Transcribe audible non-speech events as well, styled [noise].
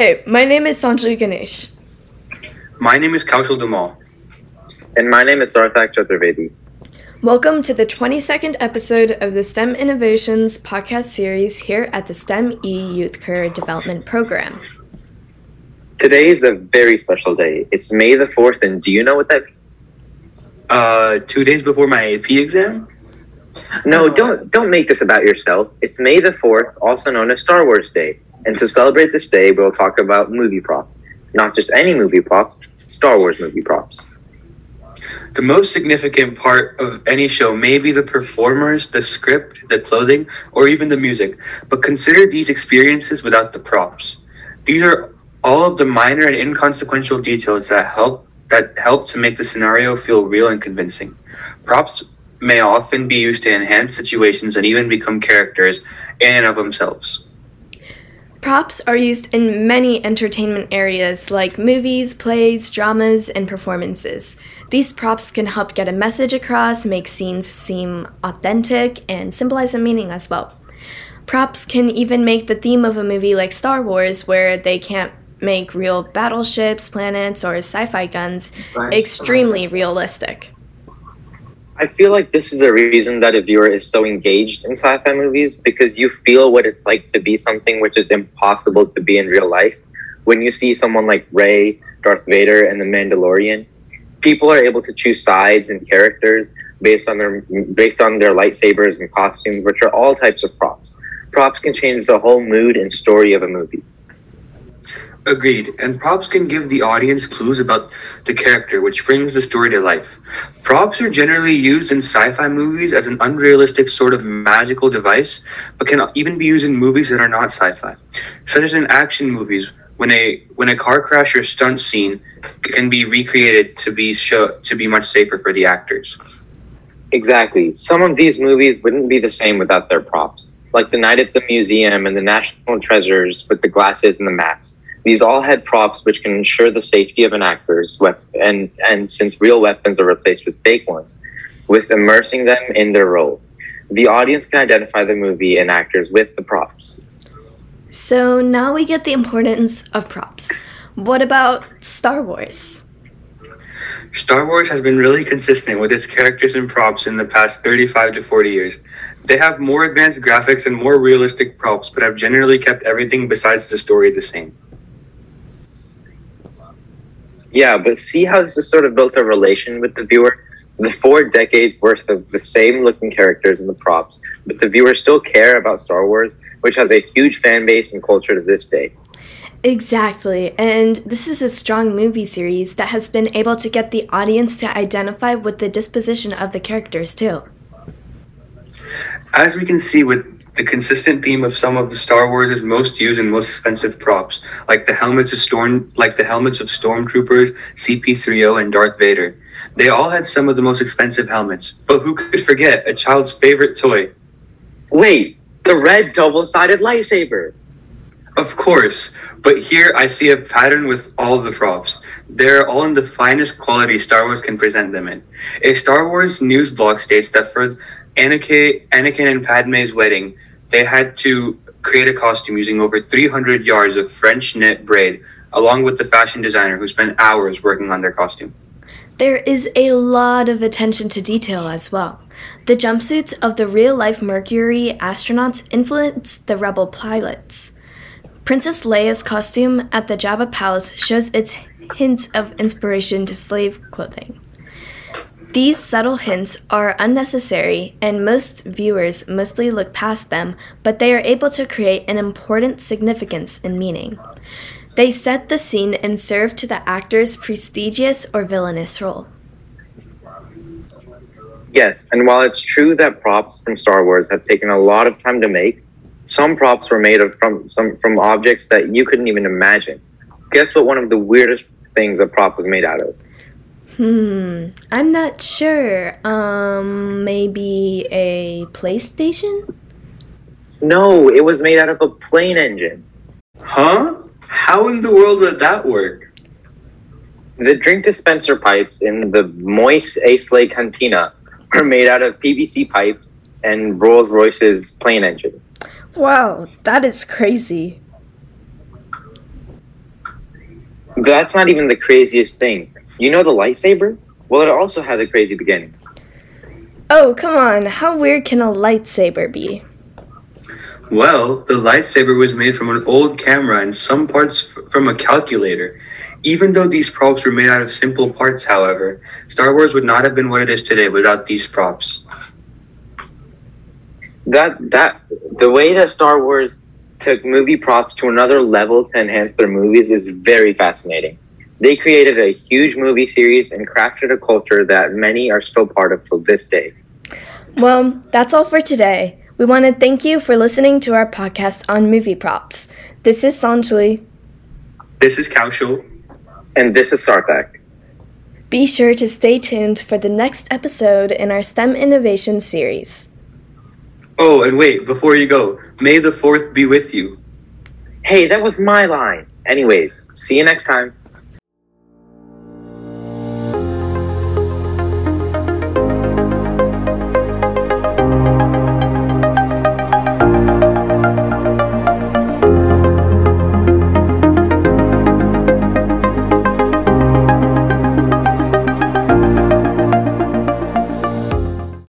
Hey, my name is Saanjali Ganesh. My name is Kaushal Dhumal. And my name is Sarthak Chaturvedi. Welcome to the 22nd episode of the STEM Innovations podcast series here at the STEM E Youth Career Development Program. Today is a very special day. It's May the 4th, and do you know what that means? Uh, two days before my AP exam? No, don't don't make this about yourself. It's May the 4th, also known as Star Wars Day. And to celebrate this day, we'll talk about movie props. Not just any movie props, Star Wars movie props. The most significant part of any show may be the performers, the script, the clothing, or even the music, but consider these experiences without the props. These are all of the minor and inconsequential details that help that help to make the scenario feel real and convincing. Props may often be used to enhance situations and even become characters in and of themselves. Props are used in many entertainment areas like movies, plays, dramas, and performances. These props can help get a message across, make scenes seem authentic, and symbolize a meaning as well. Props can even make the theme of a movie like Star Wars, where they can't make real battleships, planets, or sci fi guns, extremely realistic. I feel like this is the reason that a viewer is so engaged in sci fi movies because you feel what it's like to be something which is impossible to be in real life. When you see someone like Rey, Darth Vader, and the Mandalorian, people are able to choose sides and characters based on their based on their lightsabers and costumes, which are all types of props. Props can change the whole mood and story of a movie. Agreed, and props can give the audience clues about the character, which brings the story to life. Props are generally used in sci fi movies as an unrealistic sort of magical device, but can even be used in movies that are not sci fi, such as in action movies. When a when a car crash or stunt scene can be recreated to be show to be much safer for the actors. Exactly. Some of these movies wouldn't be the same without their props, like the night at the museum and the national treasures with the glasses and the maps. These all had props which can ensure the safety of an actor's weapon, and, and since real weapons are replaced with fake ones, with immersing them in their role. The audience can identify the movie and actors with the props. So now we get the importance of props. What about Star Wars? Star Wars has been really consistent with its characters and props in the past 35 to 40 years. They have more advanced graphics and more realistic props, but have generally kept everything besides the story the same. Yeah, but see how this has sort of built a relation with the viewer? The four decades worth of the same looking characters and the props, but the viewers still care about Star Wars, which has a huge fan base and culture to this day. Exactly, and this is a strong movie series that has been able to get the audience to identify with the disposition of the characters too. As we can see with the consistent theme of some of the Star Wars' is most used and most expensive props, like the helmets of storm, like the helmets of stormtroopers, CP3O, and Darth Vader. They all had some of the most expensive helmets, but who could forget a child's favorite toy? Wait, the red double-sided lightsaber. Of course, but here I see a pattern with all the props. They're all in the finest quality Star Wars can present them in. A Star Wars news blog states that for Anakin, Anakin and Padme's wedding, they had to create a costume using over 300 yards of French knit braid, along with the fashion designer who spent hours working on their costume. There is a lot of attention to detail as well. The jumpsuits of the real life Mercury astronauts influenced the Rebel pilots. Princess Leia's costume at the Jabba Palace shows its hints of inspiration to slave clothing. These subtle hints are unnecessary, and most viewers mostly look past them, but they are able to create an important significance and meaning. They set the scene and serve to the actor's prestigious or villainous role. Yes, and while it's true that props from Star Wars have taken a lot of time to make, some props were made of from some from objects that you couldn't even imagine. Guess what one of the weirdest things a prop was made out of? Hmm, I'm not sure. Um, maybe a PlayStation? No, it was made out of a plane engine. Huh? How in the world would that work? The drink dispenser pipes in the Mos Eisley Cantina [clears throat] are made out of PVC pipes and Rolls Royce's plane engine. Wow, that is crazy. That's not even the craziest thing. You know the lightsaber? Well, it also had a crazy beginning. Oh, come on. How weird can a lightsaber be? Well, the lightsaber was made from an old camera and some parts f- from a calculator. Even though these props were made out of simple parts, however, Star Wars would not have been what it is today without these props. That that the way that Star Wars took movie props to another level to enhance their movies is very fascinating. They created a huge movie series and crafted a culture that many are still part of till this day. Well, that's all for today. We want to thank you for listening to our podcast on movie props. This is Saanjali. This is Kaushal. And this is Sarthak. Be sure to stay tuned for the next episode in our STEM Innovation series. Oh, and wait, before you go, may the 4th be with you. Hey, that was my line. Anyways, see you next time.